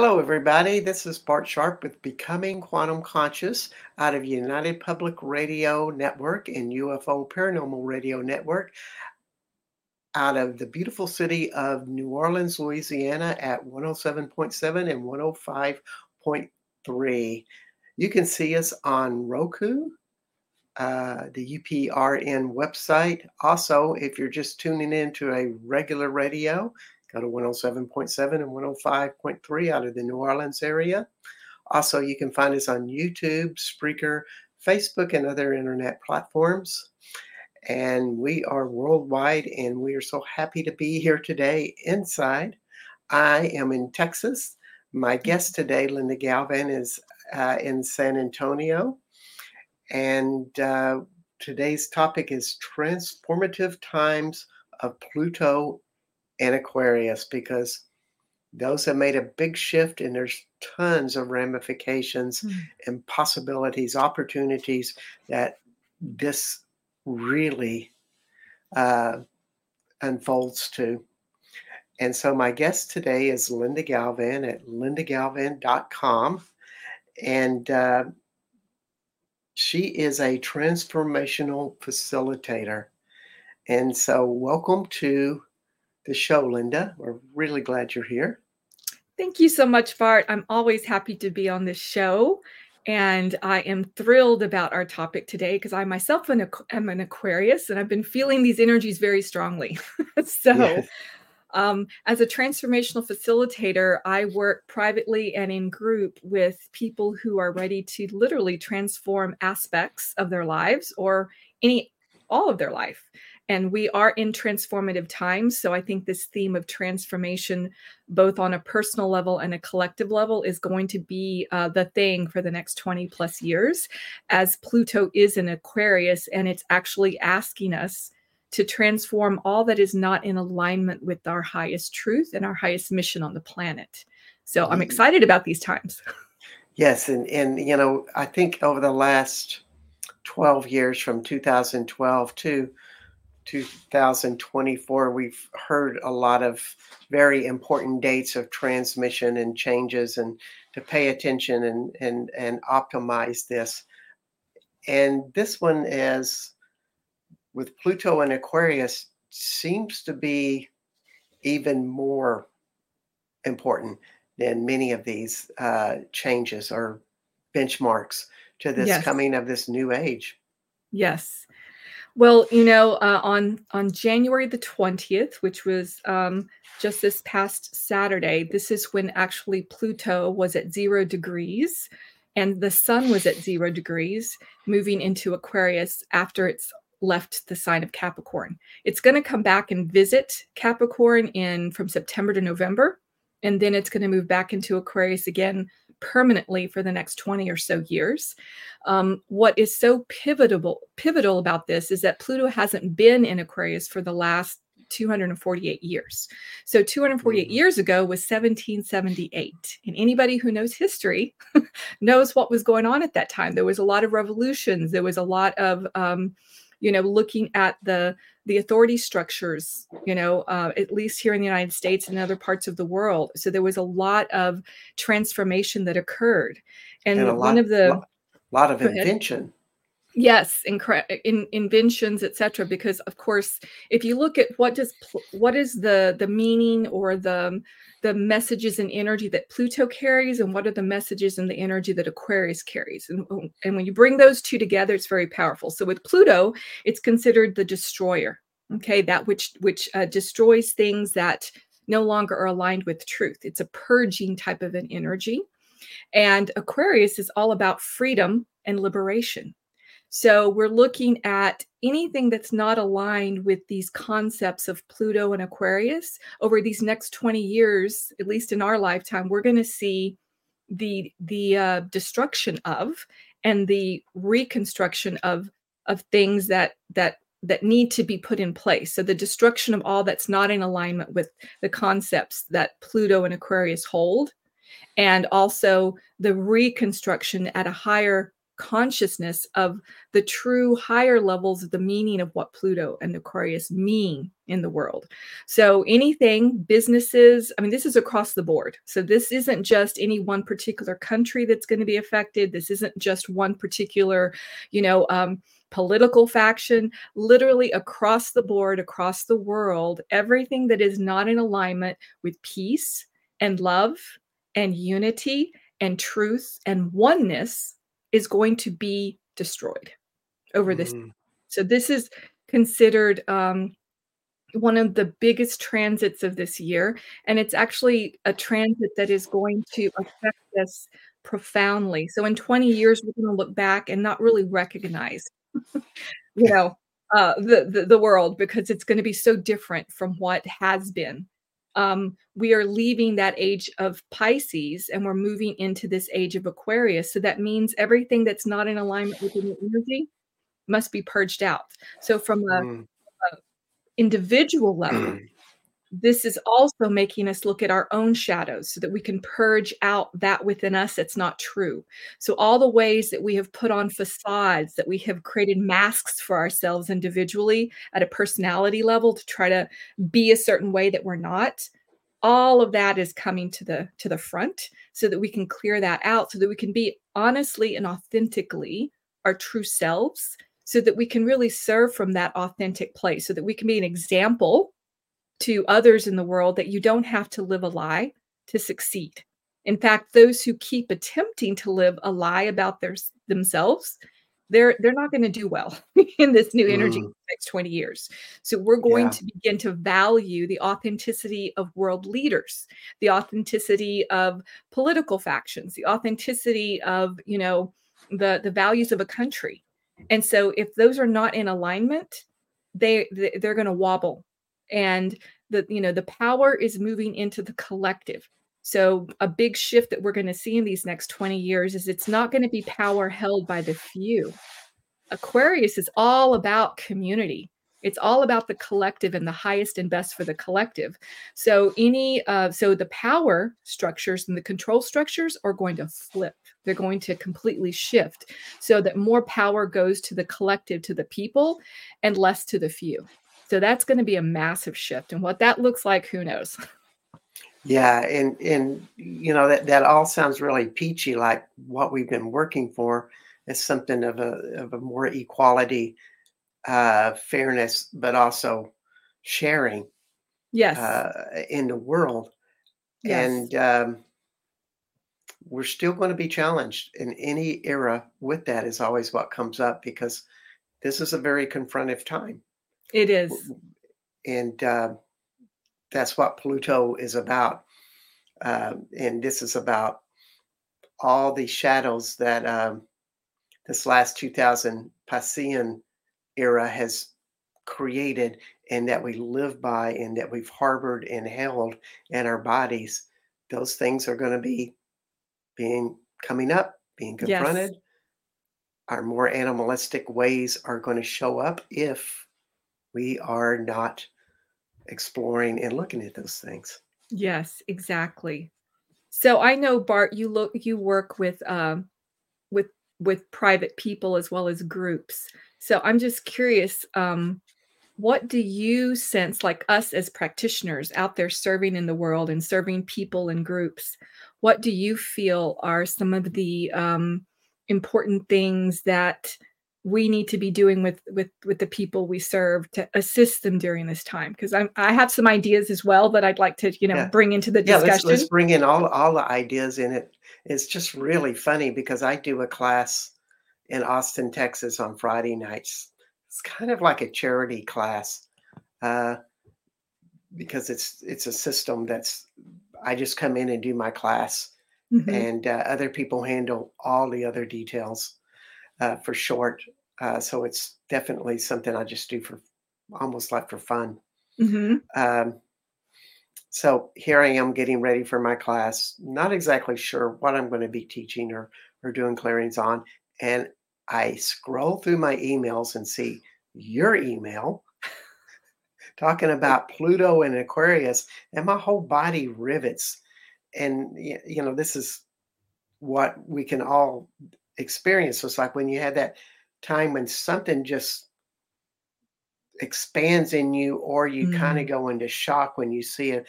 Hello, everybody. This is Bart Sharp with Becoming Quantum Conscious out of United Public Radio Network and UFO Paranormal Radio Network out of the beautiful city of New Orleans, Louisiana at 107.7 and 105.3. You can see us on Roku, uh, the UPRN website. Also, if you're just tuning in to a regular radio, go to 107.7 and 105.3 out of the New Orleans area. Also, you can find us on YouTube, Spreaker, Facebook, and other internet platforms. And we are worldwide, and we are so happy to be here today inside. I am in Texas. My guest today, Linda Galvan, is uh, in San Antonio. And uh, today's topic is transformative times of Pluto and Aquarius because those have made a big shift and there's tons of ramifications mm. and possibilities, opportunities that this really uh, unfolds to. And so my guest today is Linda Galvan at lindagalvan.com. And uh, she is a transformational facilitator. And so, welcome to the show, Linda. We're really glad you're here. Thank you so much, Bart. I'm always happy to be on this show. And I am thrilled about our topic today because I myself am an Aquarius and I've been feeling these energies very strongly. so, yes. um, as a transformational facilitator, I work privately and in group with people who are ready to literally transform aspects of their lives or any all of their life and we are in transformative times. So i think this theme of transformation both on a personal level and a collective level is going to be uh, the thing for the next 20 plus years as pluto is in aquarius and it's actually asking us to transform all that is not in alignment with our highest truth and our highest mission on the planet. So i'm mm-hmm. excited about these times. Yes and and you know i think over the last 12 years from 2012 to 2024, we've heard a lot of very important dates of transmission and changes and to pay attention and, and, and optimize this. And this one is with Pluto and Aquarius seems to be even more important than many of these uh, changes or benchmarks to this yes. coming of this new age. Yes. Well, you know, uh, on on January the twentieth, which was um, just this past Saturday, this is when actually Pluto was at zero degrees, and the Sun was at zero degrees, moving into Aquarius after it's left the sign of Capricorn. It's going to come back and visit Capricorn in from September to November, and then it's going to move back into Aquarius again permanently for the next 20 or so years. Um, what is so pivotal pivotal about this is that Pluto hasn't been in Aquarius for the last 248 years. So 248 mm-hmm. years ago was 1778. And anybody who knows history knows what was going on at that time. There was a lot of revolutions. There was a lot of um, you know looking at the the authority structures you know uh, at least here in the united states and other parts of the world. So there was a lot of transformation that occurred. And, and lot, one of the lot, lot of invention yes incre- in, inventions etc because of course if you look at what does what is the the meaning or the the messages and energy that pluto carries and what are the messages and the energy that aquarius carries? And, and when you bring those two together it's very powerful. So with pluto it's considered the destroyer okay that which which uh, destroys things that no longer are aligned with truth. It's a purging type of an energy. And aquarius is all about freedom and liberation so we're looking at anything that's not aligned with these concepts of Pluto and Aquarius over these next 20 years, at least in our lifetime, we're going to see the the uh, destruction of and the reconstruction of of things that that that need to be put in place. So the destruction of all that's not in alignment with the concepts that Pluto and Aquarius hold, and also the reconstruction at a higher consciousness of the true higher levels of the meaning of what Pluto and Aquarius mean in the world. So, anything, businesses, I mean, this is across the board. So, this isn't just any one particular country that's going to be affected. This isn't just one particular, you know, um, political faction, literally across the board, across the world, everything that is not in alignment with peace and love and unity and truth and oneness is going to be destroyed over this. Mm. So this is considered um, one of the biggest transits of this year, and it's actually a transit that is going to affect us profoundly. So in 20 years, we're going to look back and not really recognize, you know, uh, the, the the world because it's going to be so different from what has been um, we are leaving that age of Pisces and we're moving into this age of Aquarius. So that means everything that's not in alignment with the energy must be purged out. So from a, mm. a individual level, this is also making us look at our own shadows so that we can purge out that within us that's not true. So, all the ways that we have put on facades, that we have created masks for ourselves individually at a personality level to try to be a certain way that we're not all of that is coming to the to the front so that we can clear that out so that we can be honestly and authentically our true selves so that we can really serve from that authentic place so that we can be an example to others in the world that you don't have to live a lie to succeed. In fact, those who keep attempting to live a lie about their themselves, they're they're not going to do well in this new energy mm. next 20 years. So we're going yeah. to begin to value the authenticity of world leaders, the authenticity of political factions, the authenticity of, you know, the the values of a country. And so if those are not in alignment, they they're going to wobble and the you know the power is moving into the collective. So a big shift that we're going to see in these next 20 years is it's not going to be power held by the few. Aquarius is all about community. It's all about the collective and the highest and best for the collective. So any uh, so the power structures and the control structures are going to flip. They're going to completely shift so that more power goes to the collective to the people and less to the few so that's going to be a massive shift. And what that looks like, who knows? Yeah, and and you know that that all sounds really peachy, like what we've been working for is something of a of a more equality, uh, fairness, but also sharing. Yes. Uh, in the world, yes. and um, we're still going to be challenged in any era with that. Is always what comes up because this is a very confrontive time. It is. And uh, that's what Pluto is about. Um, and this is about all the shadows that um, this last 2000 Piscean era has created and that we live by and that we've harbored and held in our bodies. Those things are going to be being coming up, being confronted. Yes. Our more animalistic ways are going to show up if we are not exploring and looking at those things. Yes, exactly. So I know Bart, you look, you work with um, with with private people as well as groups. So I'm just curious, um, what do you sense, like us as practitioners out there serving in the world and serving people in groups? What do you feel are some of the um, important things that we need to be doing with with with the people we serve to assist them during this time because i i have some ideas as well that i'd like to you know yeah. bring into the discussion yeah, let's, let's bring in all all the ideas in it it's just really funny because i do a class in austin texas on friday nights it's kind of like a charity class uh, because it's it's a system that's i just come in and do my class mm-hmm. and uh, other people handle all the other details uh, for short. Uh, so it's definitely something I just do for almost like for fun. Mm-hmm. Um, so here I am getting ready for my class, not exactly sure what I'm going to be teaching or, or doing clearings on. And I scroll through my emails and see your email talking about Pluto and Aquarius, and my whole body rivets. And, you know, this is what we can all experience. It's like when you had that time when something just expands in you, or you mm. kind of go into shock when you see a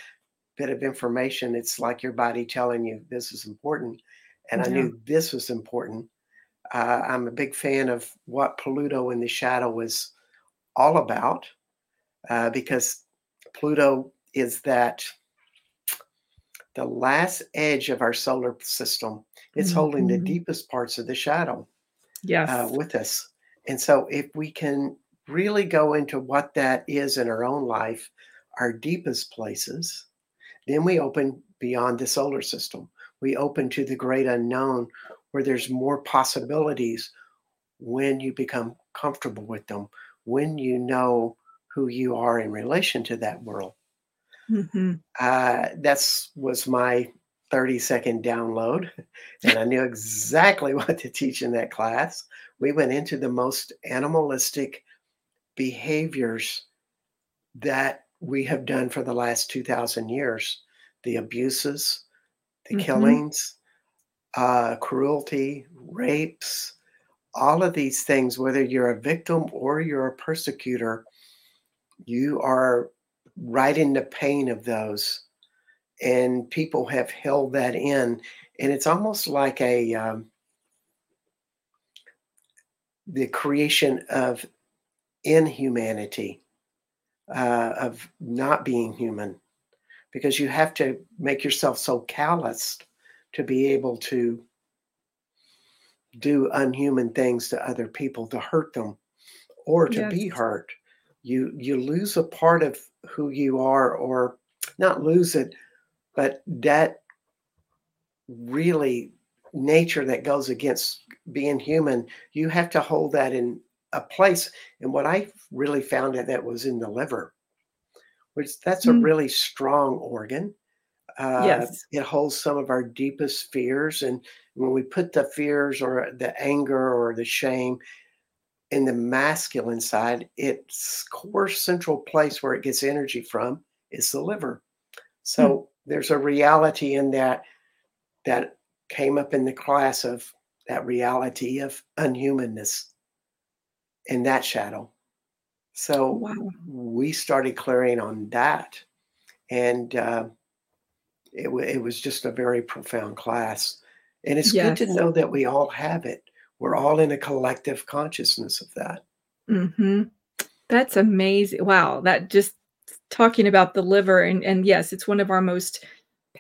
bit of information. It's like your body telling you this is important. And yeah. I knew this was important. Uh, I'm a big fan of what Pluto in the shadow was all about uh, because Pluto is that the last edge of our solar system. It's mm-hmm. holding the mm-hmm. deepest parts of the shadow uh, yes. Uh, with us. And so, if we can really go into what that is in our own life, our deepest places, then we open beyond the solar system. We open to the great unknown where there's more possibilities when you become comfortable with them, when you know who you are in relation to that world. Mm-hmm. Uh, that's was my 30 second download, and I knew exactly what to teach in that class. We went into the most animalistic behaviors that we have done for the last 2,000 years the abuses, the mm-hmm. killings, uh, cruelty, rapes, all of these things, whether you're a victim or you're a persecutor, you are right in the pain of those. And people have held that in. And it's almost like a um, the creation of inhumanity, uh, of not being human, because you have to make yourself so calloused to be able to do unhuman things to other people to hurt them or to yes. be hurt you you lose a part of who you are or not lose it but that really nature that goes against being human you have to hold that in a place and what i really found that that was in the liver which that's mm. a really strong organ uh, yes. It holds some of our deepest fears. And when we put the fears or the anger or the shame in the masculine side, its core central place where it gets energy from is the liver. So hmm. There's a reality in that that came up in the class of that reality of unhumanness in that shadow. So wow. we started clearing on that. And uh, it, it was just a very profound class. And it's yes. good to know that we all have it. We're all in a collective consciousness of that. Mm-hmm. That's amazing. Wow. That just talking about the liver, and, and yes, it's one of our most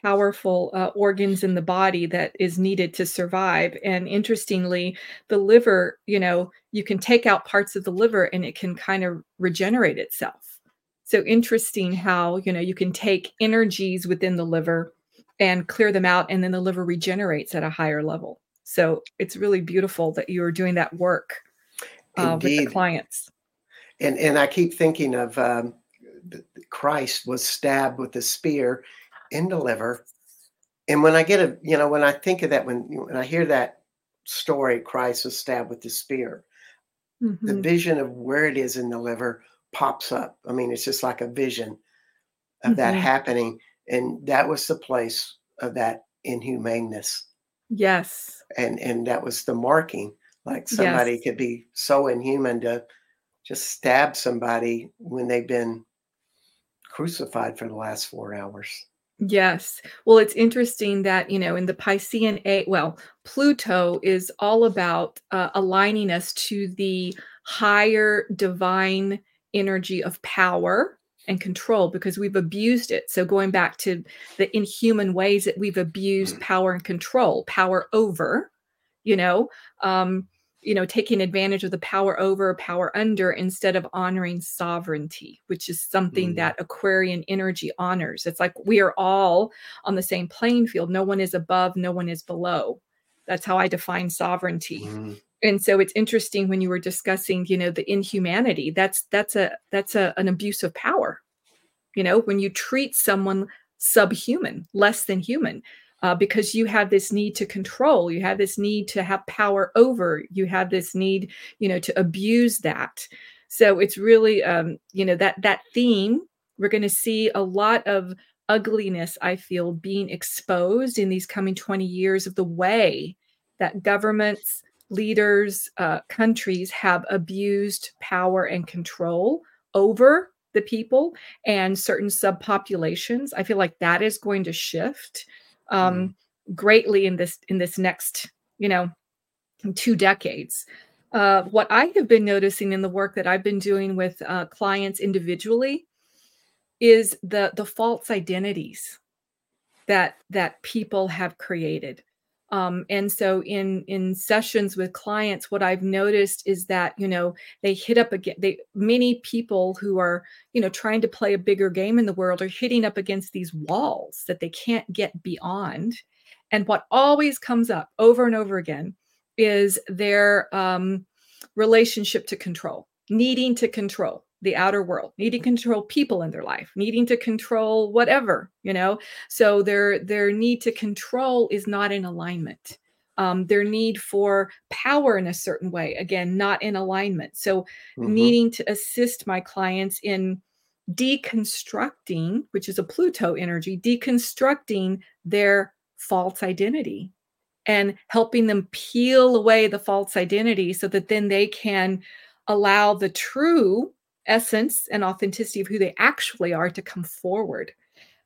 powerful uh, organs in the body that is needed to survive. And interestingly, the liver, you know, you can take out parts of the liver and it can kind of regenerate itself. So interesting how you know you can take energies within the liver and clear them out and then the liver regenerates at a higher level. So it's really beautiful that you are doing that work uh, with the clients. And and i keep thinking of um, christ was stabbed with a spear in the liver and when i get a you know when i think of that when when i hear that story christ was stabbed with the spear mm-hmm. the vision of where it is in the liver pops up. I mean, it's just like a vision of mm-hmm. that happening. And that was the place of that inhumaneness. Yes. And and that was the marking. Like somebody yes. could be so inhuman to just stab somebody when they've been crucified for the last four hours. Yes. Well, it's interesting that, you know, in the Piscean A, well, Pluto is all about uh, aligning us to the higher divine energy of power and control because we've abused it. So going back to the inhuman ways that we've abused mm. power and control, power over, you know, um, you know, taking advantage of the power over, power under instead of honoring sovereignty, which is something mm. that Aquarian energy honors. It's like we are all on the same playing field. No one is above, no one is below. That's how I define sovereignty. Mm and so it's interesting when you were discussing you know the inhumanity that's that's a that's a, an abuse of power you know when you treat someone subhuman less than human uh, because you have this need to control you have this need to have power over you have this need you know to abuse that so it's really um, you know that that theme we're going to see a lot of ugliness i feel being exposed in these coming 20 years of the way that governments leaders, uh, countries have abused power and control over the people and certain subpopulations. I feel like that is going to shift um, mm. greatly in this in this next, you know, two decades. Uh, what I have been noticing in the work that I've been doing with uh, clients individually is the the false identities that that people have created um, and so in in sessions with clients what i've noticed is that you know they hit up again they many people who are you know trying to play a bigger game in the world are hitting up against these walls that they can't get beyond. And what always comes up over and over again is their um, relationship to control needing to control the outer world needing to control people in their life needing to control whatever you know? So their their need to control is not in alignment. Um, their need for power in a certain way again not in alignment. So mm-hmm. needing to assist my clients in deconstructing which is a pluto energy deconstructing their false identity and helping them peel away the false identity so that then they can allow the true essence and authenticity of who they actually are to come forward.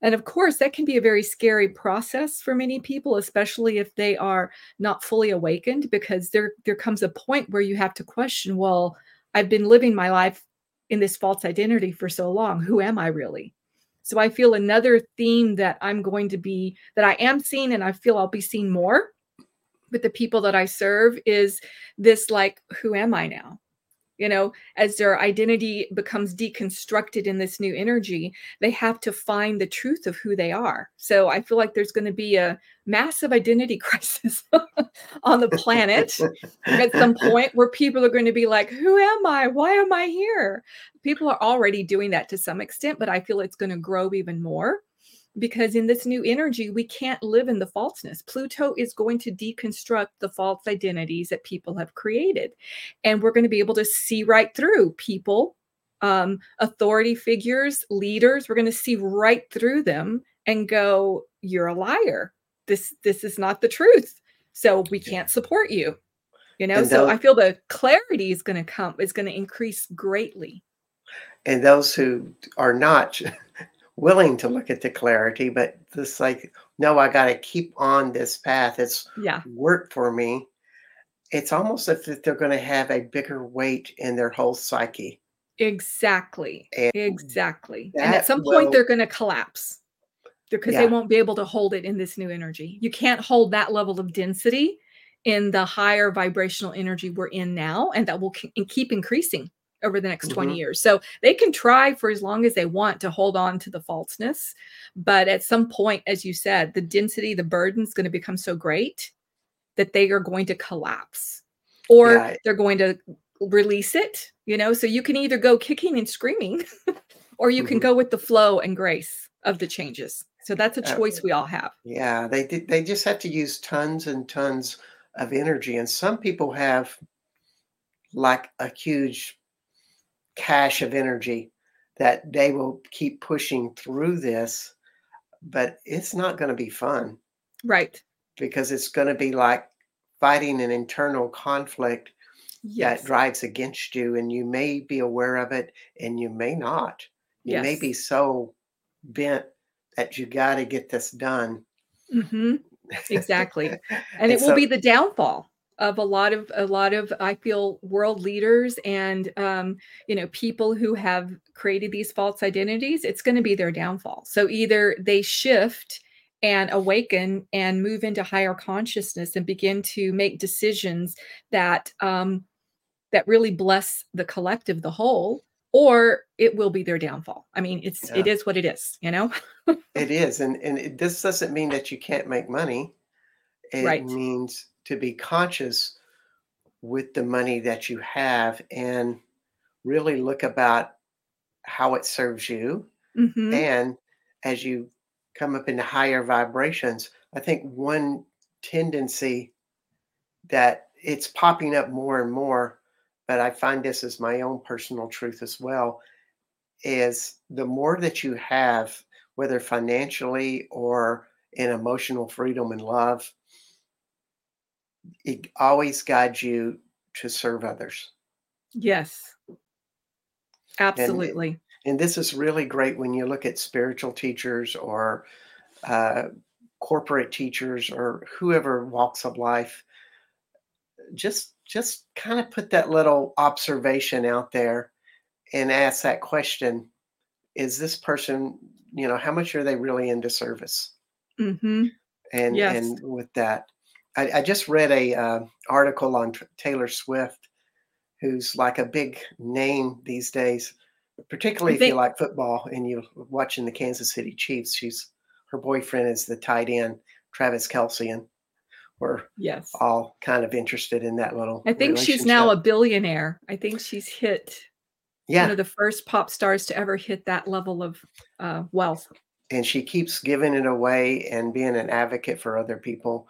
And of course, that can be a very scary process for many people, especially if they are not fully awakened, because there, there comes a point where you have to question, well, I've been living my life in this false identity for so long. Who am I really? So I feel another theme that I'm going to be, that I am seeing, and I feel I'll be seeing more with the people that I serve is this like, who am I now? You know as their identity becomes deconstructed in this new energy they have to find the truth of who they are. So i feel like there's going to be a massive identity crisis on the planet at some point where people are going to be like who am i? Why am i here? People are already doing that to some extent but i feel it's going to grow even more because in this new energy, we can't live in the falseness. Pluto is going to deconstruct the false identities that people have created. And we're going to be able to see right through people, um, authority figures, leaders. We're going to see right through them and go, You're a liar. This this is not the truth. So we can't support you. You know, so I feel the clarity is going to come, is going to increase greatly. And those who are not willing to look at the clarity, but this like, no, I got to keep on this path. It's yeah worked for me. It's almost as if they're going to have a bigger weight in their whole psyche. Exactly. And exactly. And at some will, point, they're going to collapse because yeah. they won't be able to hold it in this new energy. You can't hold that level of density in the higher vibrational energy we're in now, and that will keep increasing over the next 20 mm-hmm. years. So they can try for as long as they want to hold on to the falseness. But at some point, as you said, the density, the burden is going to become so great that they are going to collapse or yeah. they're going to release it, you know? So you can either go kicking and screaming or you mm-hmm. can go with the flow and grace of the changes. So that's a uh, choice uh, we all have. Yeah, they they just have to use tons and tons of energy and some people have like a huge cache of energy that they will keep pushing through this, but it's not going to be fun. Right. Because it's going to be like fighting an internal conflict yes. that drives against you, and you may be aware of it and you may not. You yes. may be so bent that you got to get this done. Mm-hmm. Exactly. and, and it so, will be the downfall of a lot of a lot of i feel world leaders and um, you know people who have created these false identities it's going to be their downfall so either they shift and awaken and move into higher consciousness and begin to make decisions that um, that really bless the collective the whole or it will be their downfall i mean it's yeah. it is what it is you know it is and and it, this doesn't mean that you can't make money it right. means to be conscious with the money that you have and really look about how it serves you. Mm-hmm. And as you come up into higher vibrations, I think one tendency that it's popping up more and more, but I find this as my own personal truth as well, is the more that you have, whether financially or in emotional freedom and love, it always guides you to serve others. Yes. Absolutely. And, and this is really great when you look at spiritual teachers or uh, corporate teachers or whoever walks of life. Just just kind of put that little observation out there and ask that question is this person you know how much are they really into service mm-hmm. and yes. and with that i, I just read a uh, article on taylor swift who's like a big name these days particularly think, if you like football and you're watching the kansas city chiefs. She's her boyfriend is the tight end travis kelce and we're yes. all kind of interested in that little i think she's now a billionaire. I think she's hit yeah. one of the first pop stars to ever hit that level of uh, wealth. And she keeps giving it away and being an advocate for other people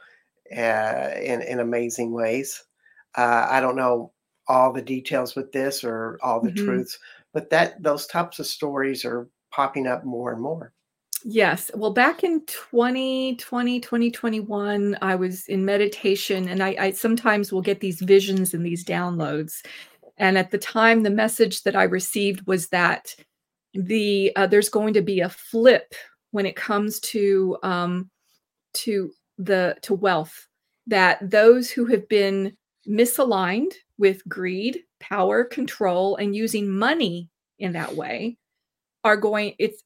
uh, in, in amazing ways. Uh, I don't know all the details with this or all the mm-hmm. truths, but that those types of stories are popping up more and more. Yes. Well, back in 2020, 2021, I was in meditation and I, I sometimes will get these visions and these downloads. And at the time, the message that I received was that the uh, there's going to be a flip when it comes to um, to the to wealth. That those who have been misaligned with greed, power, control, and using money in that way are going. It's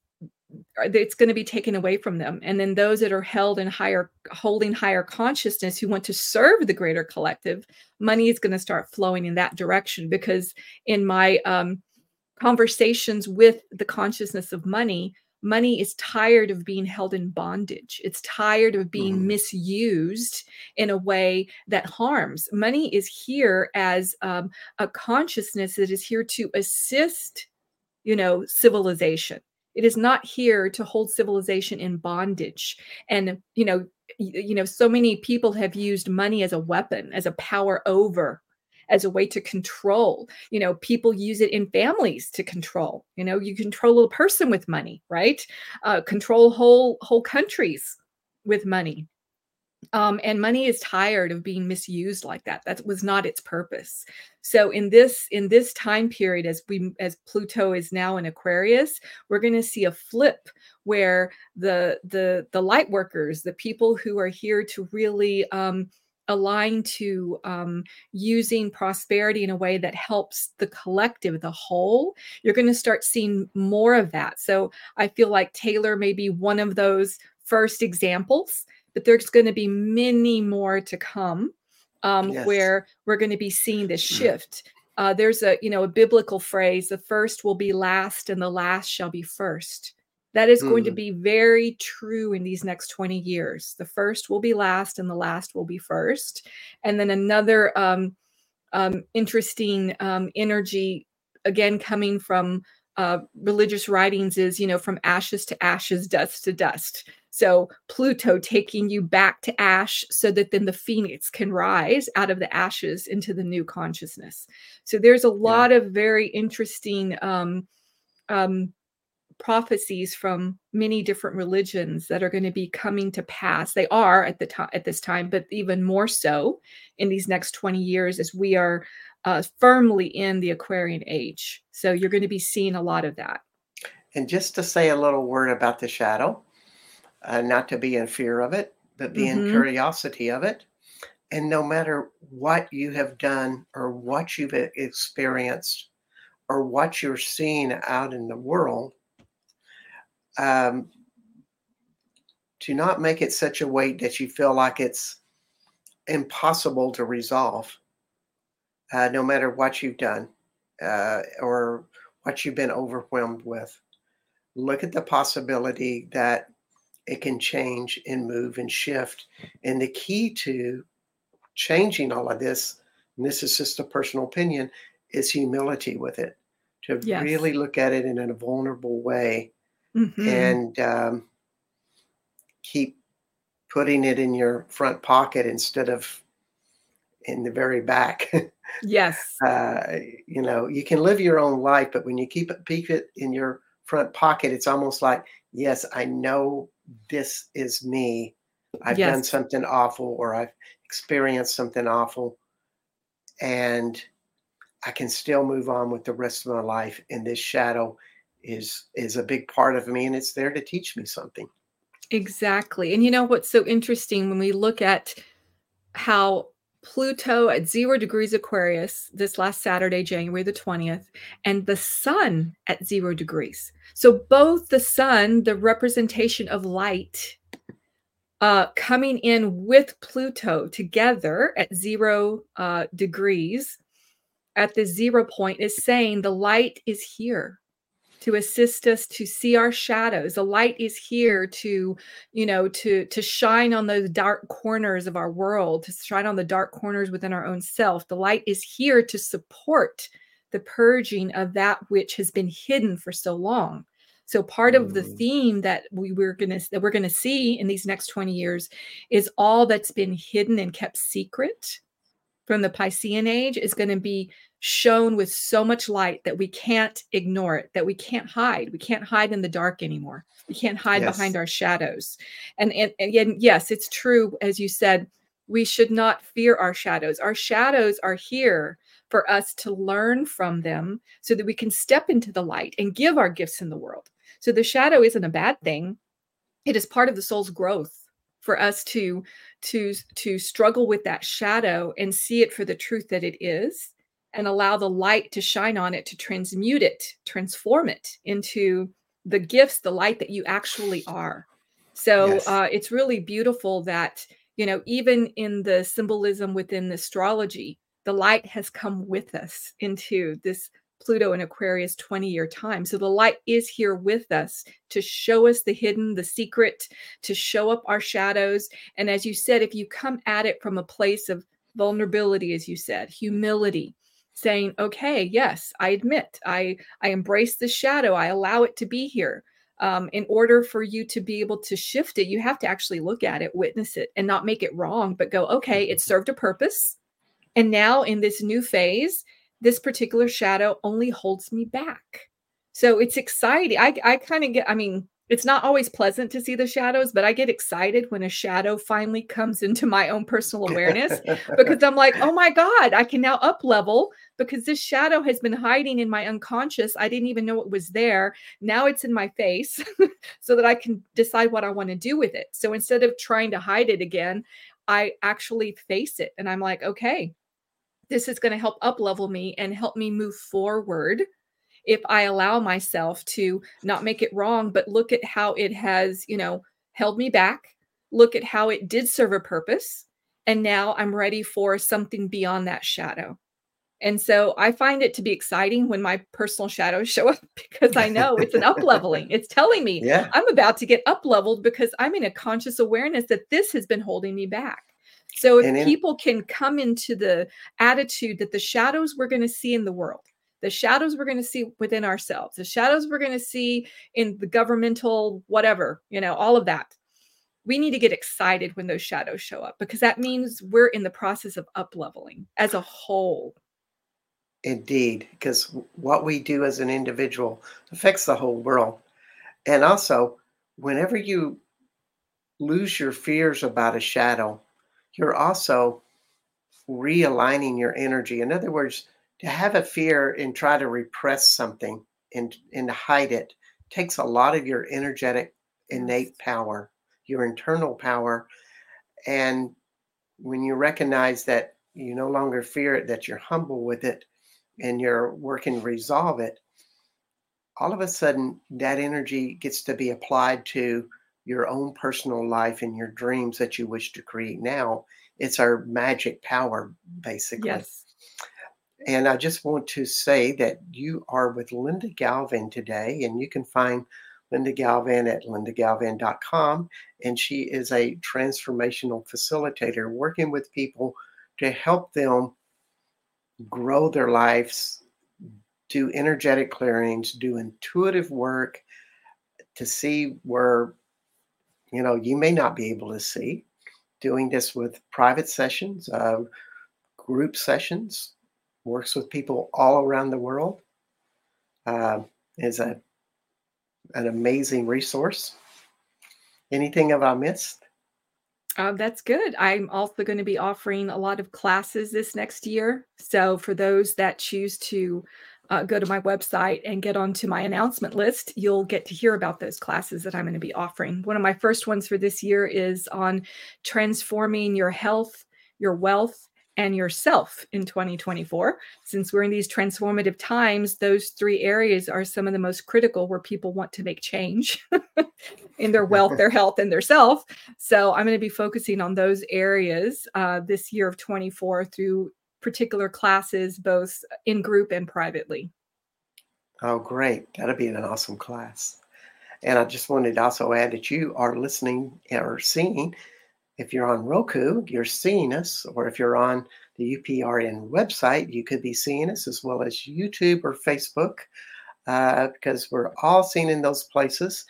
it's going to be taken away from them and then those that are held in higher holding higher consciousness who want to serve the greater collective money is going to start flowing in that direction because in my um, conversations with the consciousness of money money is tired of being held in bondage it's tired of being mm. misused in a way that harms money is here as um, a consciousness that is here to assist you know civilization it is not here to hold civilization in bondage. And, you know, you know, so many people have used money as a weapon, as a power over as a way to control. You know, people use it in families to control. You know, you control a person with money, right? Uh, control whole whole countries with money um, and money is tired of being misused like that that was not its purpose so in this in this time period as we as pluto is now in aquarius we're going to see a flip where the the the light workers the people who are here to really um, align to um, using prosperity in a way that helps the collective, the whole, you're going to start seeing more of that. So I feel like Taylor may be one of those first examples but there's going to be many more to come um, yes. where we're going to be seeing this mm. shift. Uh, there's a you know a biblical phrase: "The first will be last, and the last shall be first. That is mm. going to mm. be very true in these next 20 years. The first will be last, and the last will be first. And then another um, um, interesting um, energy, again coming from uh, religious writings, is you know from ashes to ashes, dust to dust. So Pluto taking you back to ash so that then the phoenix can rise out of the ashes into the new consciousness. So there's a lot yeah. of very interesting um, um, prophecies from many different religions that are going to be coming to pass. They are at the time at this time, but even more so in these next 20 years as we are uh, firmly in the Aquarian age. So you're going to be seeing a lot of that. And just to say a little word about the shadow, uh, not to be in fear of it, but be mm-hmm. in curiosity of it. And no matter what you have done or what you've experienced or what you're seeing out in the world, um, do not make it such a weight that you feel like it's impossible to resolve, uh, no matter what you've done uh, or what you've been overwhelmed with. Look at the possibility that it can change and move and shift. And the key to changing all of this, and this is just a personal opinion, is humility with it. To yes. really look at it in a vulnerable way mm-hmm. and um, keep putting it in your front pocket instead of in the very back. yes. Uh, you know, you can live your own life, but when you keep it, keep it in your front pocket, it's almost like, yes, I know this is me. I've Yes. done something awful or I've experienced something awful, and I can still move on with the rest of my life. in this shadow is is a big part of me, and it's there to teach me something. Exactly. And you know what's so interesting when we look at how Pluto at zero degrees Aquarius this last Saturday, January the 20th, and the sun at zero degrees. So both the sun, the representation of light, uh, coming in with Pluto together at zero uh, degrees at the zero point is saying the light is here to assist us to see our shadows. The light is here to you know to to shine on those dark corners of our world to shine on the dark corners within our own self. The light is here to support the purging of that which has been hidden for so long. So part of the Mm. theme that we were going to that we're going to see in these next 20 years is all that's been hidden and kept secret from the Piscean age is going to be shown with so much light that we can't ignore it, that we can't hide. We can't hide in the dark anymore. We can't hide behind our shadows. And, and, and yes, it's true, as you said, we should not fear our shadows. Our shadows are here for us to learn from them so that we can step into the light and give our gifts in the world. So the shadow isn't a bad thing. It is part of the soul's growth for us to to to struggle with that shadow and see it for the truth that it is and allow the light to shine on it to transmute it transform it into the gifts the light that you actually are so Yes. uh, it's really beautiful that you know even in the symbolism within astrology the light has come with us into this pluto and aquarius 20 year time. So the light is here with us to show us the hidden the secret to show up our shadows. And as you said if you come at it from a place of vulnerability as you said humility saying okay yes i admit i i embrace the shadow. I allow it to be here. Um, in order for you to be able to shift it you have to actually look at it witness it and not make it wrong but go okay it served a purpose. And now in this new phase this particular shadow only holds me back so it's exciting i, I kind of get i mean it's not always pleasant to see the shadows but i get excited when a shadow finally comes into my own personal awareness because I'm like, oh my God, I can now up level because this shadow has been hiding in my unconscious. I didn't even know it was there. Now it's in my face so that I can decide what I want to do with it. So instead of trying to hide it again, I actually face it and I'm like, okay, this is going to help up level me and help me move forward if I allow myself to not make it wrong, but look at how it has, you know, held me back, look at how it did serve a purpose. And now I'm ready for something beyond that shadow. And so I find it to be exciting when my personal shadows show up because I know it's an up leveling. It's telling me yeah. I'm about to get up leveled because I'm in a conscious awareness that this has been holding me back. So if in- people can come into the attitude that the shadows we're going to see in the world, the shadows we're going to see within ourselves, the shadows we're going to see in the governmental whatever, you know, all of that. We need to get excited when those shadows show up because that means we're in the process of up leveling as a whole. Indeed, because what we do as an individual affects the whole world. And also, whenever you lose your fears about a shadow, you're also realigning your energy. In other words, to have a fear and try to repress something and, and hide it takes a lot of your energetic innate power, your internal power. And when you recognize that you no longer fear it, that you're humble with it, and you're working to resolve it, all of a sudden that energy gets to be applied to your own personal life and your dreams that you wish to create now. It's our magic power, basically. Yes. And I just want to say that you are with Linda Galvan today, and you can find Linda Galvan at lindagalvan.com. And she is a transformational facilitator working with people to help them grow their lives, do energetic clearings, do intuitive work to see where, you know, you may not be able to see. Doing this with private sessions, uh, group sessions, works with people all around the world. Uh, is a an amazing resource. Anything have I missed? Uh, that's good. I'm also going to be offering a lot of classes this next year. So, for those that choose to uh, go to my website and get onto my announcement list, you'll get to hear about those classes that I'm going to be offering. One of my first ones for this year is on transforming your health, your wealth, and yourself in 2024. Since we're in these transformative times, those three areas are some of the most critical where people want to make change in their wealth, their health, and their self. So I'm going to be focusing on those areas uh, this year of 24 through particular classes, both in group and privately. Oh, great. That'll be an awesome class. And I just wanted to also add that you are listening or seeing if you're on Roku, you're seeing us, or if you're on the UPRN website, you could be seeing us as well as YouTube or Facebook, uh, because we're all seen in those places.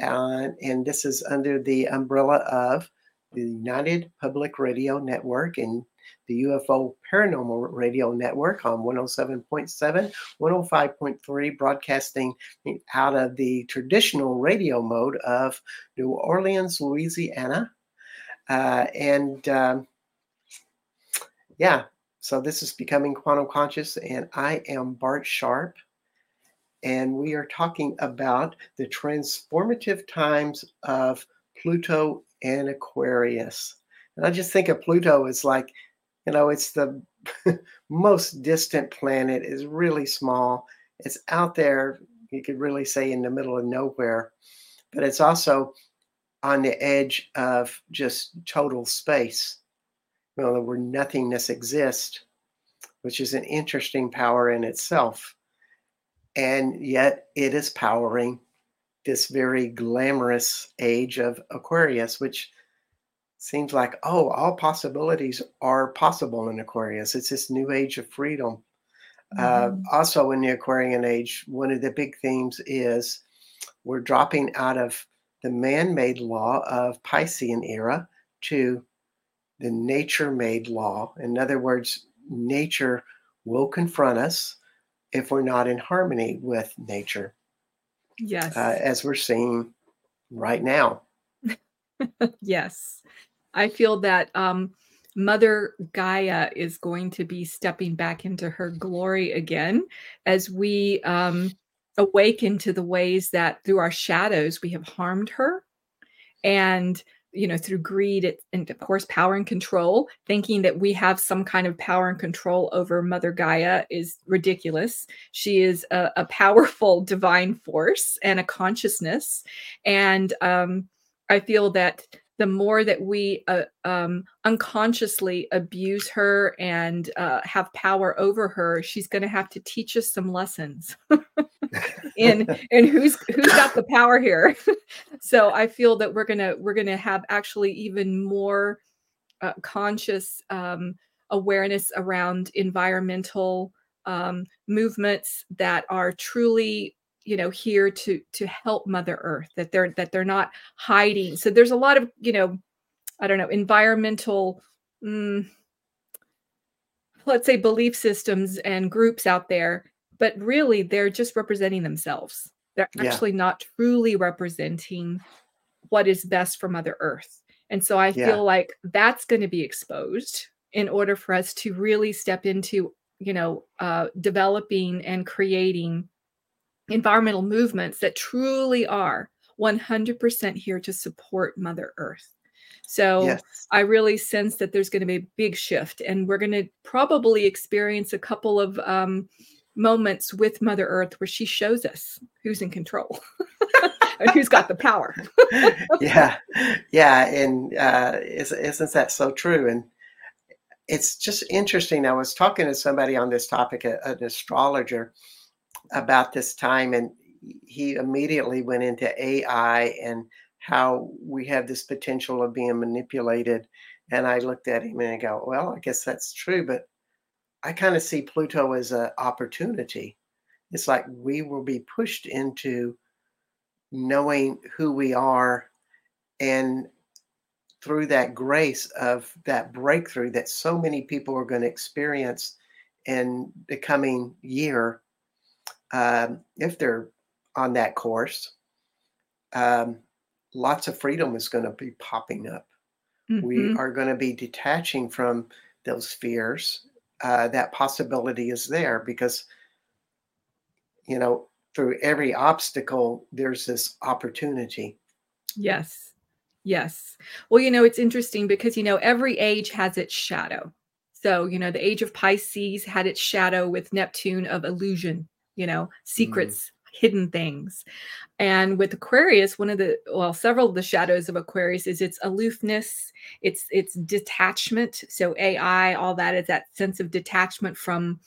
Uh, and this is under the umbrella of the United Public Radio Network and the UFO Paranormal Radio Network on 107.7, 105.3, broadcasting out of the traditional radio mode of New Orleans, Louisiana, uh, and um, yeah, so this is Becoming Quantum Conscious, and I am Bart Sharp. And we are talking about the transformative times of Pluto and Aquarius. And I just think of Pluto as like, you know, it's the most distant planet, is really small. It's out there, you could really say in the middle of nowhere. But it's also on the edge of just total space, you know, where nothingness exists, which is an interesting power in itself. And yet it is powering this very glamorous age of Aquarius, which seems like, oh, all possibilities are possible in Aquarius. It's this new age of freedom. Uh, mm-hmm. Uh, also, in the Aquarian age, one of the big themes is we're dropping out of the man made law of Piscean era to the nature made law. In other words, nature will confront us if we're not in harmony with nature. Yes. Uh, as we're seeing right now. yes. I feel that um, Mother Gaia is going to be stepping back into her glory again as we um, awaken to the ways that through our shadows we have harmed her. And you know through greed and of course power and control thinking that we have some kind of power and control over mother gaia is ridiculous. She is a, a powerful divine force and a consciousness. And um, i feel that the more that we uh, um, unconsciously abuse her and uh, have power over her, she's going to have to teach us some lessons. in and who's who's got the power here? so I feel that we're gonna we're gonna have actually even more uh, conscious um, awareness around environmental um, movements that are truly you know here to to help mother earth that they're that they're not hiding so there's a lot of you know i don't know environmental mm, let's say belief systems and groups out there but really they're just representing themselves they're actually yeah. not truly representing what is best for mother earth and so i yeah. feel like that's going to be exposed in order for us to really step into you know uh, developing and creating environmental movements that truly are 100% here to support Mother Earth. So yes. I really sense that there's going to be a big shift, and we're going to probably experience a couple of um, moments with Mother Earth where she shows us who's in control and who's got the power. yeah, yeah, and uh, isn't that so true? And it's just interesting. I was talking to somebody on this topic, an astrologer, about this time, and he immediately went into AI and how we have this potential of being manipulated. And I looked at him and I go, well, I guess that's true, but I kind of see Pluto as an opportunity. It's like we will be pushed into knowing who we are and through that grace of that breakthrough that so many people are going to experience in the coming year um, if they're on that course, um, lots of freedom is going to be popping up. Mm-hmm. We are going to be detaching from those fears. Uh, that possibility is there because, you know, through every obstacle, there's this opportunity. Yes. Yes. Well, you know, it's interesting because, you know, every age has its shadow. So, you know, the age of Pisces had its shadow with Neptune of illusion, you know, secrets, mm. hidden things. And with Aquarius, one of the well, several of the shadows of Aquarius is its aloofness, its its detachment. So AI, all that is that sense of detachment from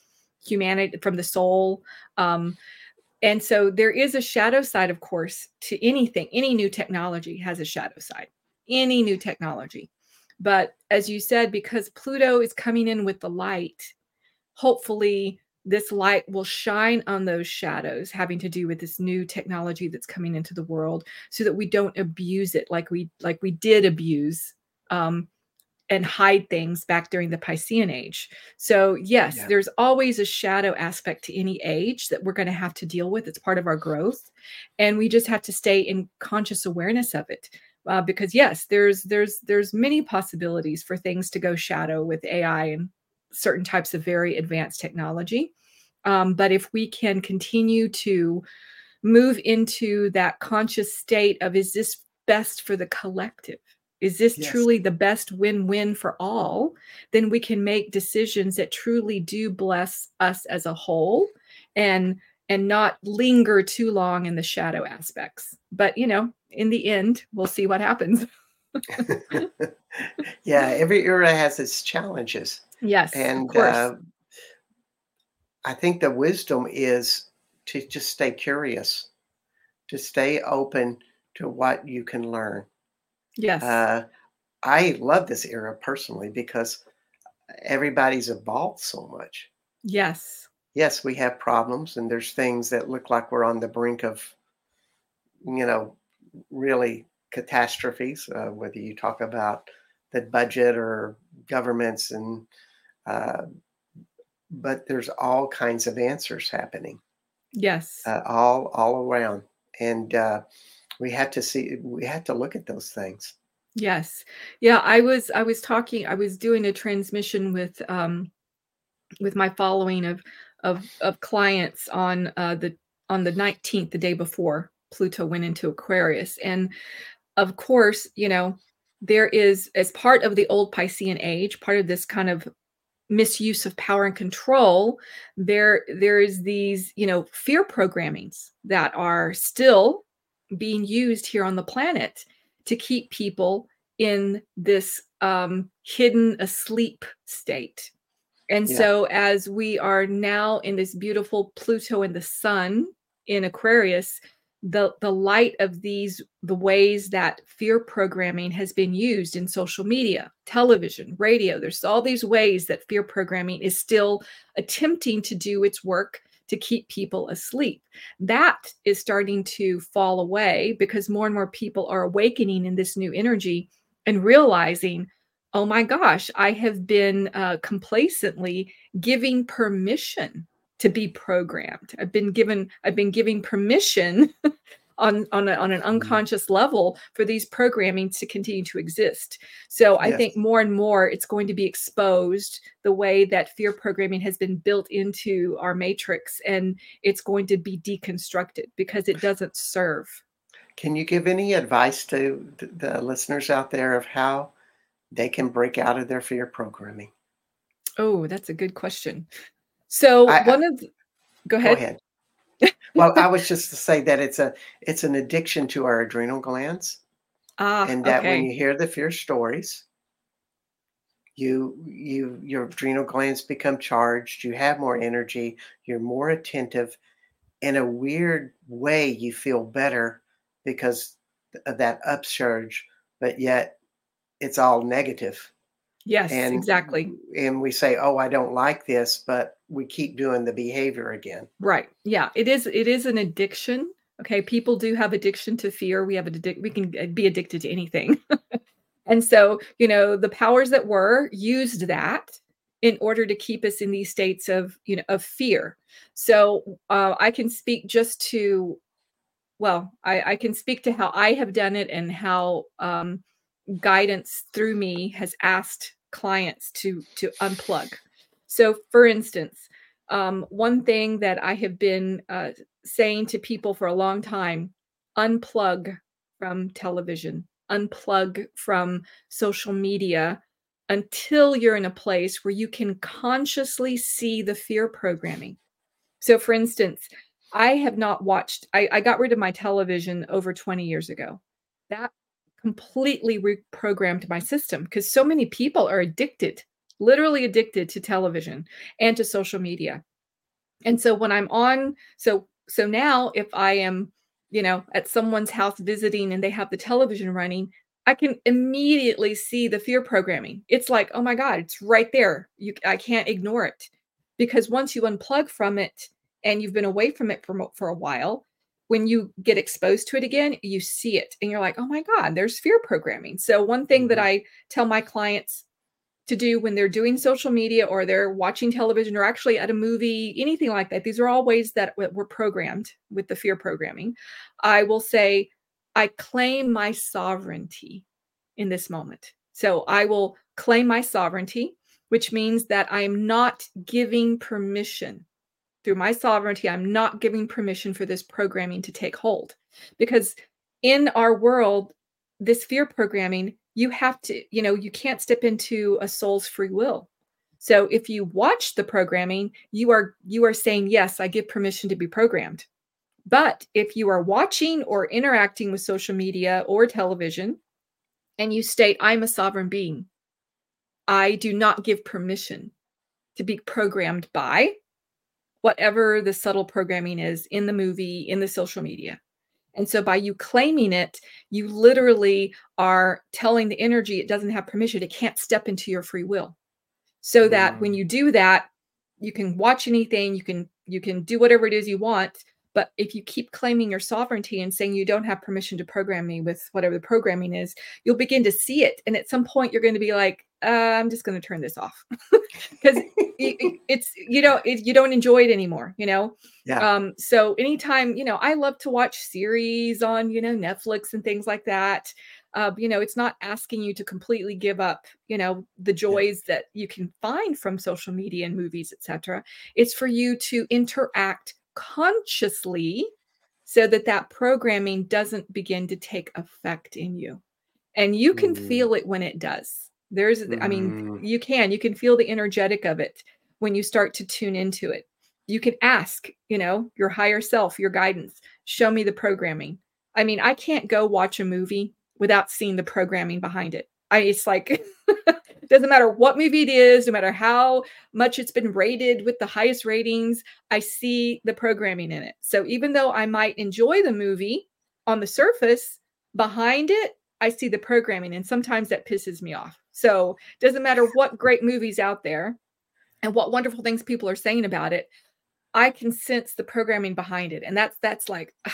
humanity, from the soul. Um, and so there is a shadow side, of course, to anything. Any new technology has a shadow side. Any new technology. But as you said, because Pluto is coming in with the light, hopefully this light will shine on those shadows having to do with this new technology that's coming into the world so that we don't abuse it like we like we did abuse um, and hide things back during the Piscean age. So, yes, yeah. there's always a shadow aspect to any age that we're going to have to deal with. It's part of our growth. And we just have to stay in conscious awareness of it. Uh, because yes, there's there's there's many possibilities for things to go shadow with AI and certain types of very advanced technology. Um, but if we can continue to move into that conscious state of is this best for the collective? is this yes. truly the best win-win for all then we can make decisions that truly do bless us as a whole and and not linger too long in the shadow aspects but you know in the end we'll see what happens yeah every era has its challenges yes and uh, i think the wisdom is to just stay curious to stay open to what you can learn Yes. Uh, I love this era personally because everybody's evolved so much. Yes. Yes, we have problems, and there's things that look like we're on the brink of, you know, really catastrophes. Uh, whether you talk about the budget or governments, and uh, but there's all kinds of answers happening. Yes. Uh, all all around, and uh, we had to see we had to look at those things yes yeah i was i was talking i was doing a transmission with um with my following of of of clients on uh the on the 19th the day before pluto went into aquarius and of course you know there is as part of the old piscean age part of this kind of misuse of power and control there there is these you know fear programmings that are still being used here on the planet to keep people in this um, hidden asleep state. And yeah. so, as we are now in this beautiful Pluto and the sun in Aquarius, the the light of these the ways that fear programming has been used in social media, television, radio. There's all these ways that fear programming is still attempting to do its work to keep people asleep. That is starting to fall away because more and more people are awakening in this new energy and realizing, oh my gosh, I have been uh, complacently giving permission to be programmed. I've been given, I've been giving permission on on, a, on an mm-hmm. unconscious level for these programming to continue to exist so i yes. think more and more it's going to be exposed the way that fear programming has been built into our matrix and it's going to be deconstructed because it doesn't serve can you give any advice to the listeners out there of how they can break out of their fear programming oh that's a good question so I, one of the, go ahead. Go ahead well, I was just to say that it's a it's an addiction to our adrenal glands, ah, and that okay. when you hear the fear stories, you you your adrenal glands become charged. You have more energy. You're more attentive. In a weird way, you feel better because of that upsurge, but yet it's all negative. Yes, and, exactly. And we say, "Oh, I don't like this," but we keep doing the behavior again. Right. Yeah, it is it is an addiction. Okay, people do have addiction to fear. We have a we can uh, be addicted to anything. and so, you know, the powers that were used that in order to keep us in these states of, you know, of fear. So, uh, I can speak just to well, I, I can speak to how I have done it and how um guidance through me has asked clients to to unplug. So, for instance, um, one thing that I have been uh, saying to people for a long time: unplug from television, unplug from social media until you're in a place where you can consciously see the fear programming. So, for instance, I have not watched, I, I got rid of my television over 20 years ago. That completely reprogrammed my system because so many people are addicted, literally addicted to television and to social media. And so when I'm on, so so now if I am, you know, at someone's house visiting and they have the television running, I can immediately see the fear programming. It's like, oh my God, it's right there. You I can't ignore it. Because once you unplug from it and you've been away from it for, for a while, when you get exposed to it again, you see it and you're like, oh my God, there's fear programming. So, one thing mm-hmm. that I tell my clients to do when they're doing social media or they're watching television or actually at a movie, anything like that, these are all ways that we're programmed with the fear programming. I will say, I claim my sovereignty in this moment. So, I will claim my sovereignty, which means that I'm not giving permission through my sovereignty, I'm not giving permission for this programming to take hold. Because in our world, this fear programming, you have to, you know, you can't step into a soul's free will. So if you watch the programming, you are you are saying, yes, I give permission to be programmed. But if you are watching or interacting with social media or television and you state, I'm a sovereign being, I do not give permission to be programmed by whatever the subtle programming is in the movie, in the social media. And so by you claiming it, you literally are telling the energy it doesn't have permission, it can't step into your free will. So that when you do that, you can watch anything, you can you can do whatever it is you want, but if you keep claiming your sovereignty and saying you don't have permission to program me with whatever the programming is, you'll begin to see it. And at some point, you're going to be like, uh, I'm just going to turn this off because it, it's, you know, it, you don't enjoy it anymore, you know? Yeah. Um, so anytime, you know, I love to watch series on, you know, Netflix and things like that. Uh, you know, it's not asking you to completely give up, you know, the joys yeah. that you can find from social media and movies, etc. It's for you to interact consciously so that that programming doesn't begin to take effect in you and you can mm. feel it when it does there's mm. i mean mm. you can you can feel the energetic of it when you start to tune into it you can ask you know your higher self your guidance show me the programming i mean i can't go watch a movie without seeing the programming behind it i it's like doesn't matter what movie it is, no matter how much it's been rated with the highest ratings, I see the programming in it. So even though I might enjoy the movie on the surface, behind it, I see the programming, and sometimes that pisses me off. So doesn't matter what great movies out there and what wonderful things people are saying about it, I can sense the programming behind it, and that's that's like.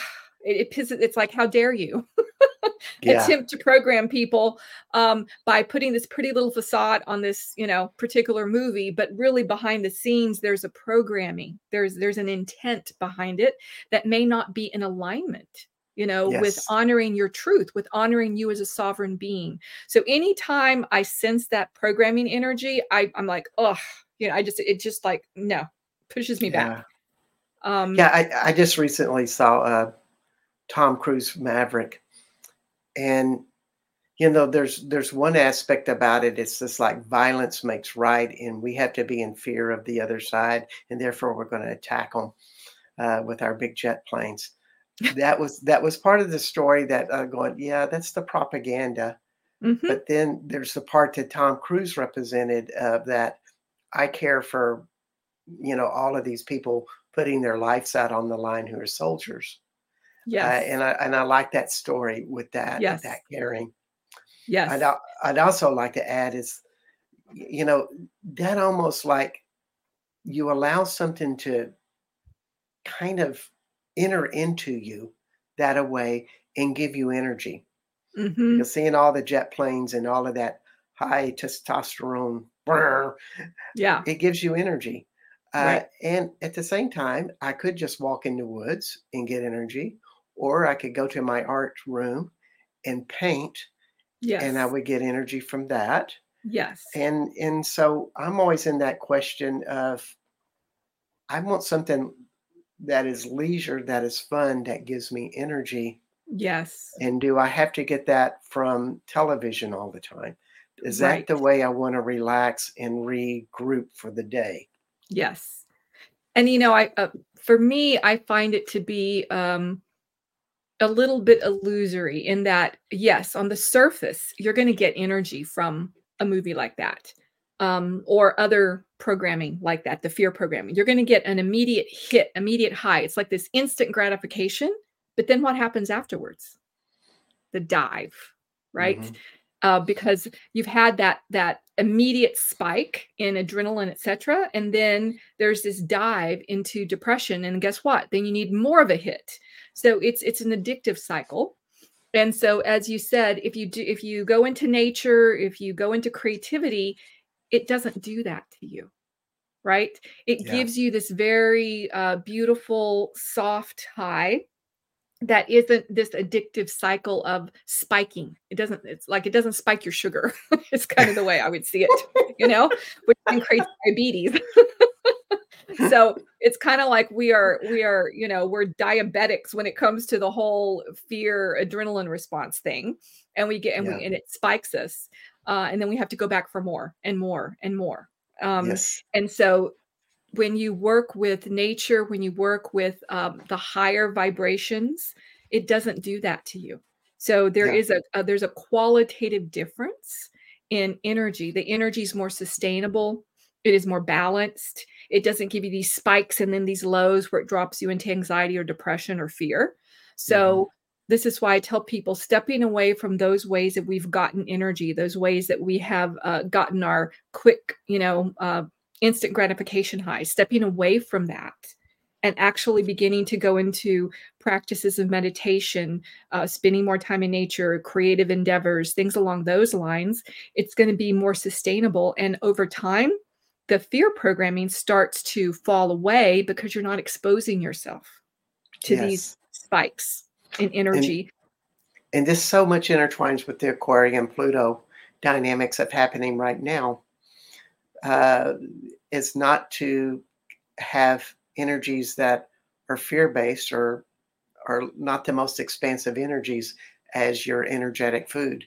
it, it pisses. It's like, how dare you? yeah. attempt to program people um, by putting this pretty little facade on this you know particular movie but really behind the scenes there's a programming there's there's an intent behind it that may not be in alignment you know yes. with honoring your truth with honoring you as a sovereign being so anytime i sense that programming energy I, i'm like oh you know i just it just like no pushes me yeah. back um yeah i, I just recently saw uh tom cruise maverick and you know there's there's one aspect about it it's just like violence makes right and we have to be in fear of the other side and therefore we're going to attack them uh, with our big jet planes that was that was part of the story that uh, going yeah that's the propaganda mm-hmm. but then there's the part that tom cruise represented of that i care for you know all of these people putting their lives out on the line who are soldiers yeah, uh, and I and I like that story with that yes. that caring. Yes, I'd I'd also like to add is, you know, that almost like you allow something to kind of enter into you that away and give you energy. Mm-hmm. You're seeing all the jet planes and all of that high testosterone. Brr, yeah, it gives you energy. Uh, right. And at the same time, I could just walk in the woods and get energy, or I could go to my art room and paint Yes. And I would get energy from that. Yes. And and so I'm always in that question of I want something that is leisure, that is fun, that gives me energy. Yes. And do I have to get that from television all the time? Is Right. that the way I want to relax and regroup for the day? Yes. And you know, I uh, for me, I find it to be um a little bit illusory in that yes, on the surface, you're going to get energy from a movie like that. Um, or other programming like that, the fear programming. You're going to get an immediate hit, immediate high. It's like this instant gratification, but then what happens afterwards? The dive, right? Mhm. uh, because you've had that that immediate spike in adrenaline, et cetera, and then there's this dive into depression, and guess what? Then you need more of a hit. So it's it's an addictive cycle. And so, as you said, if you do, if you go into nature, if you go into creativity, it doesn't do that to you, right? It Yeah. gives you this very uh, beautiful, soft high that isn't this addictive cycle of spiking. It doesn't, it's like it doesn't spike your sugar. it's kind of the way I would see it, you know, which can create diabetes. so it's kind of like we are, we are, you know, we're diabetics when it comes to the whole fear adrenaline response thing. And we get, and Yeah. we, and it spikes us. Uh, and then we have to go back for more and more and more. Um, yes. and so when you work with nature, when you work with um, the higher vibrations, it doesn't do that to you. So there Yeah. is a, a there's a qualitative difference in energy. The energy is more sustainable. It is more balanced. It doesn't give you these spikes and then these lows where it drops you into anxiety or depression or fear. So this is why I tell people stepping away from those ways that we've gotten energy, those ways that we have uh, gotten our quick, you know, uh, instant gratification high, stepping away from that and actually beginning to go into practices of meditation, uh, spending more time in nature, creative endeavors, things along those lines, it's going to be more sustainable. And over time, the fear programming starts to fall away because you're not exposing yourself to these spikes in energy. And this so much intertwines with the Aquarian Pluto dynamics of happening right now. Uh, is not to have energies that are fear based or are not the most expansive energies as your energetic food.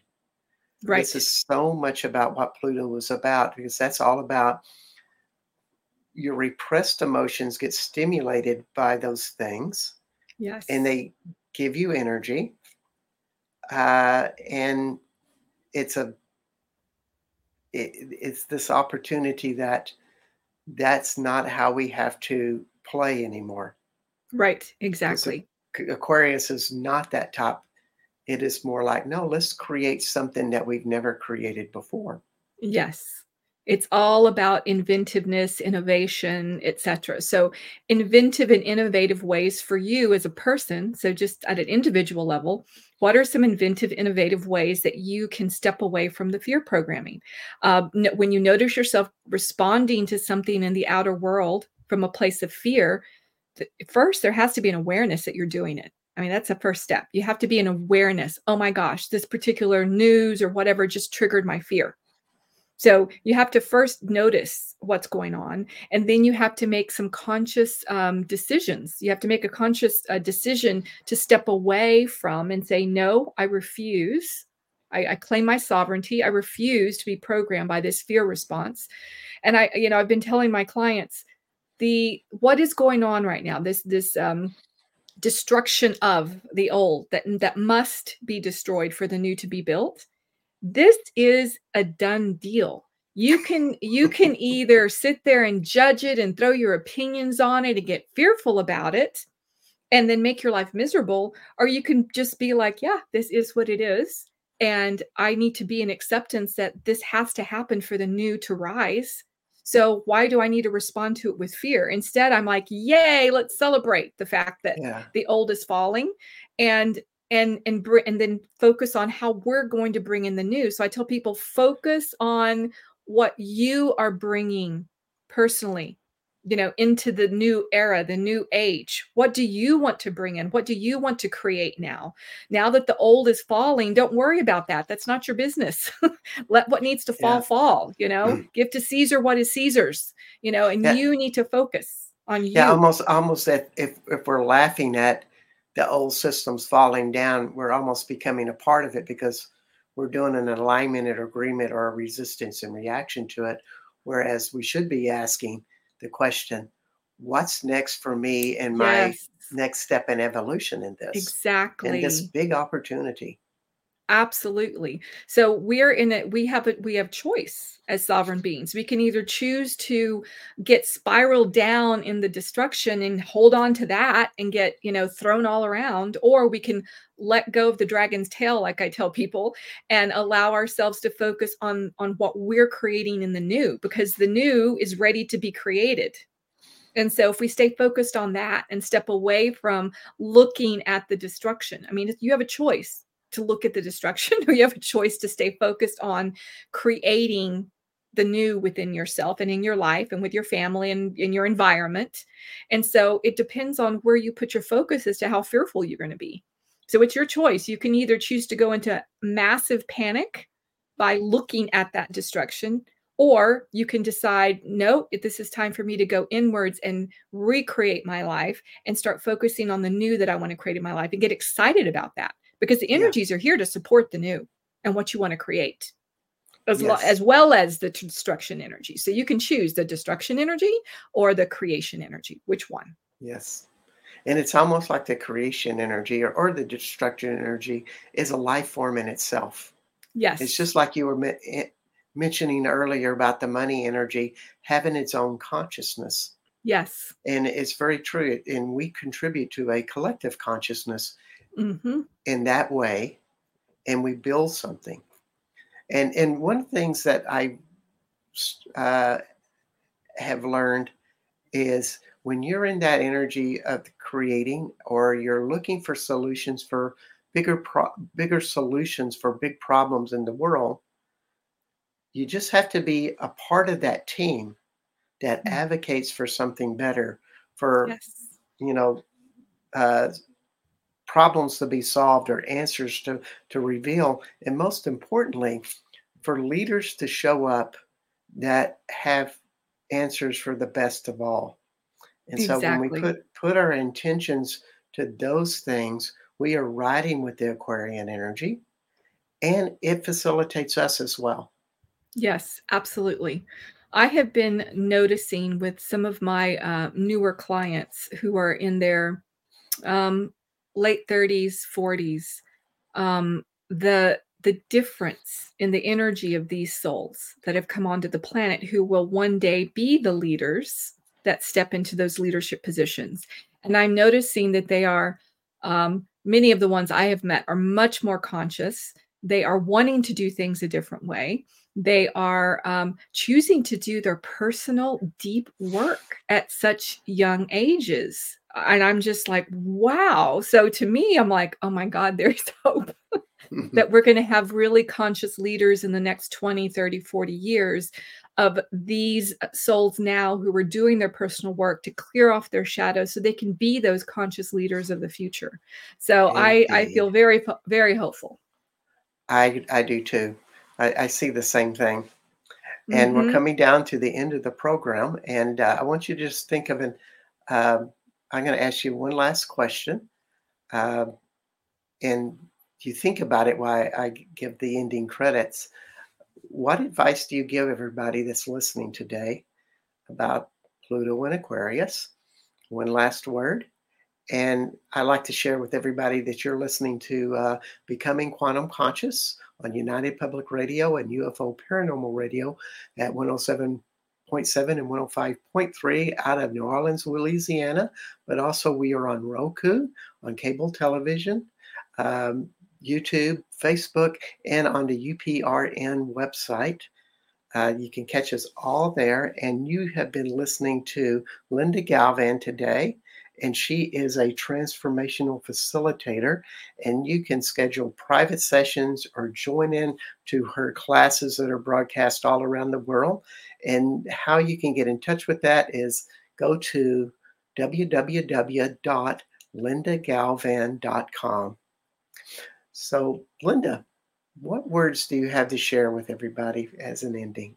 right. This is so much about what Pluto was about because that's all about your repressed emotions get stimulated by those things yes. and they give you energy. Uh, and it's a it, it's this opportunity that that's not how we have to play anymore. right. Exactly. Aquarius is not that top. It is more like, no, let's create something that we've never created before. Yes. It's all about inventiveness, innovation, etc. So, inventive and innovative ways for you as a person. So, just at an individual level, what are some inventive, innovative ways that you can step away from the fear programming? Uh, when you notice yourself responding to something in the outer world from a place of fear, first there has to be an awareness that you're doing it. I mean, that's the first step. You have to be an awareness. Oh my gosh, this particular news or whatever just triggered my fear. So you have to first notice what's going on, and then you have to make some conscious um, decisions. You have to make a conscious uh, decision to step away from and say, "No, I refuse. I, I claim my sovereignty. I refuse to be programmed by this fear response." And I, you know, I've been telling my clients the what is going on right now. This this um, destruction of the old that that must be destroyed for the new to be built this is a done deal. You can you can either sit there and judge it and throw your opinions on it and get fearful about it and then make your life miserable or you can just be like yeah this is what it is and i need to be in acceptance that this has to happen for the new to rise. So why do i need to respond to it with fear? Instead i'm like yay let's celebrate the fact that Yeah. the old is falling. And and and br- and then focus on how we're going to bring in the new. So i tell people focus on what you are bringing personally you know into the new era the new age. What do you want to bring in? What do you want to create now? Now that the old is falling don't worry about that. That's not your business. Let what needs to fall yeah. fall you know? Mm. give to caesar what is caesar's you know and yeah. you need to focus on you. yeah almost almost if if, if we're laughing at the old systems falling down we're almost becoming a part of it because we're doing an alignment or agreement or a resistance and reaction to it. Whereas we should be asking the question what's next for me and my yes. next step in evolution in this? Exactly in this big opportunity. Absolutely. So we're in it we have a we have choice as sovereign beings. We can either choose to get spiraled down in the destruction and hold on to that and get you know thrown all around or we can let go of the dragon's tail like i tell people and allow ourselves to focus on on what we're creating in the new because the new is ready to be created. And so if we stay focused on that and step away from looking at the destruction i mean you have a choice to look at the destruction. Or you have a choice to stay focused on creating the new within yourself and in your life and with your family and in your environment. And so it depends on where you put your focus as to how fearful you're going to be. So it's your choice. You can either choose to go into massive panic by looking at that destruction, or you can decide, no, this is time for me to go inwards and recreate my life and start focusing on the new that I want to create in my life and get excited about that because the energies yeah. are here to support the new and what you want to create as, yes. lo- as well as the destruction energy. So you can choose the destruction energy or the creation energy. Which one? Yes. And it's almost like the creation energy or, or the destruction energy is a life form in itself. Yes. It's just like you were me- eh, mentioning earlier about the money energy having its own consciousness. Yes. And it's very true and we contribute to a collective consciousness mm-hmm. in that way and we build something and and one of the things that i uh, have learned is when you're in that energy of creating or you're looking for solutions for bigger pro- bigger solutions for big problems in the world you just have to be a part of that team that mm-hmm. advocates for something better for yes. you know uh, problems to be solved or answers to, to reveal. And most importantly, for leaders to show up that have answers for the best of all. And exactly. so when we put, put our intentions to those things, we are riding with the Aquarian energy and it facilitates us as well. Yes, absolutely. I have been noticing with some of my uh, newer clients who are in their um, late 30s, 40s, um, the the difference in the energy of these souls that have come onto the planet who will one day be the leaders that step into those leadership positions. And I'm noticing that they are, um, many of the ones I have met are much more conscious. They are wanting to do things a different way. They are um, choosing to do their personal deep work at such young ages and I'm just like, wow. So to me, I'm like, oh my God, there's hope that we're going to have really conscious leaders in the next 20, 30, 40 years of these souls now who are doing their personal work to clear off their shadows so they can be those conscious leaders of the future. So I, I feel very, very hopeful. I, I do too. I, I see the same thing. And mm-hmm. we're coming down to the end of the program. And uh, I want you to just think of an, um, I'm going to ask you one last question. Uh, and you think about it while I give the ending credits. What advice do you give everybody that's listening today about Pluto and Aquarius? One last word. And I like to share with everybody that you're listening to uh, Becoming Quantum Conscious on United Public Radio and UFO Paranormal Radio at 107 105.7 and 105.3 out of New Orleans, Louisiana, but also we are on Roku, on cable television, um, YouTube, Facebook, and on the UPRN website. Uh, you can catch us all there. And you have been listening to Linda Galvan today, and she is a transformational facilitator. And you can schedule private sessions or join in to her classes that are broadcast all around the world. And how you can get in touch with that is go to www.lindagalvan.com. So, Linda, what words do you have to share with everybody as an ending?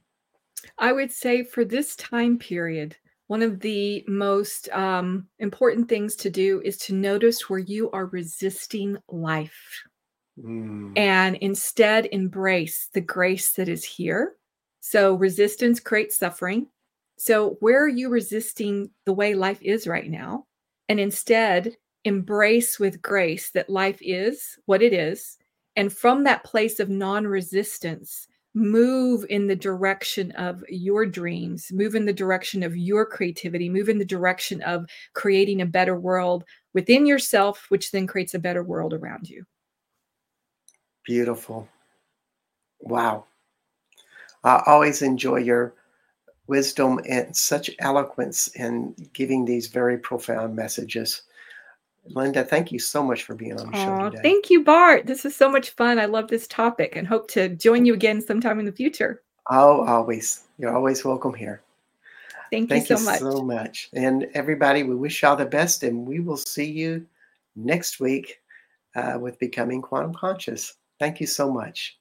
I would say for this time period, one of the most um, important things to do is to notice where you are resisting life mm. and instead embrace the grace that is here. So, resistance creates suffering. So, where are you resisting the way life is right now? And instead, embrace with grace that life is what it is. And from that place of non resistance, move in the direction of your dreams, move in the direction of your creativity, move in the direction of creating a better world within yourself, which then creates a better world around you. Beautiful. Wow. I always enjoy your wisdom and such eloquence in giving these very profound messages. Linda, thank you so much for being on the show today. Thank you, Bart. This is so much fun. I love this topic and hope to join you again sometime in the future. Oh, always. You're always welcome here. Thank, thank you so you much. so much. And everybody, we wish y'all the best, and we will see you next week uh, with Becoming Quantum Conscious. Thank you so much.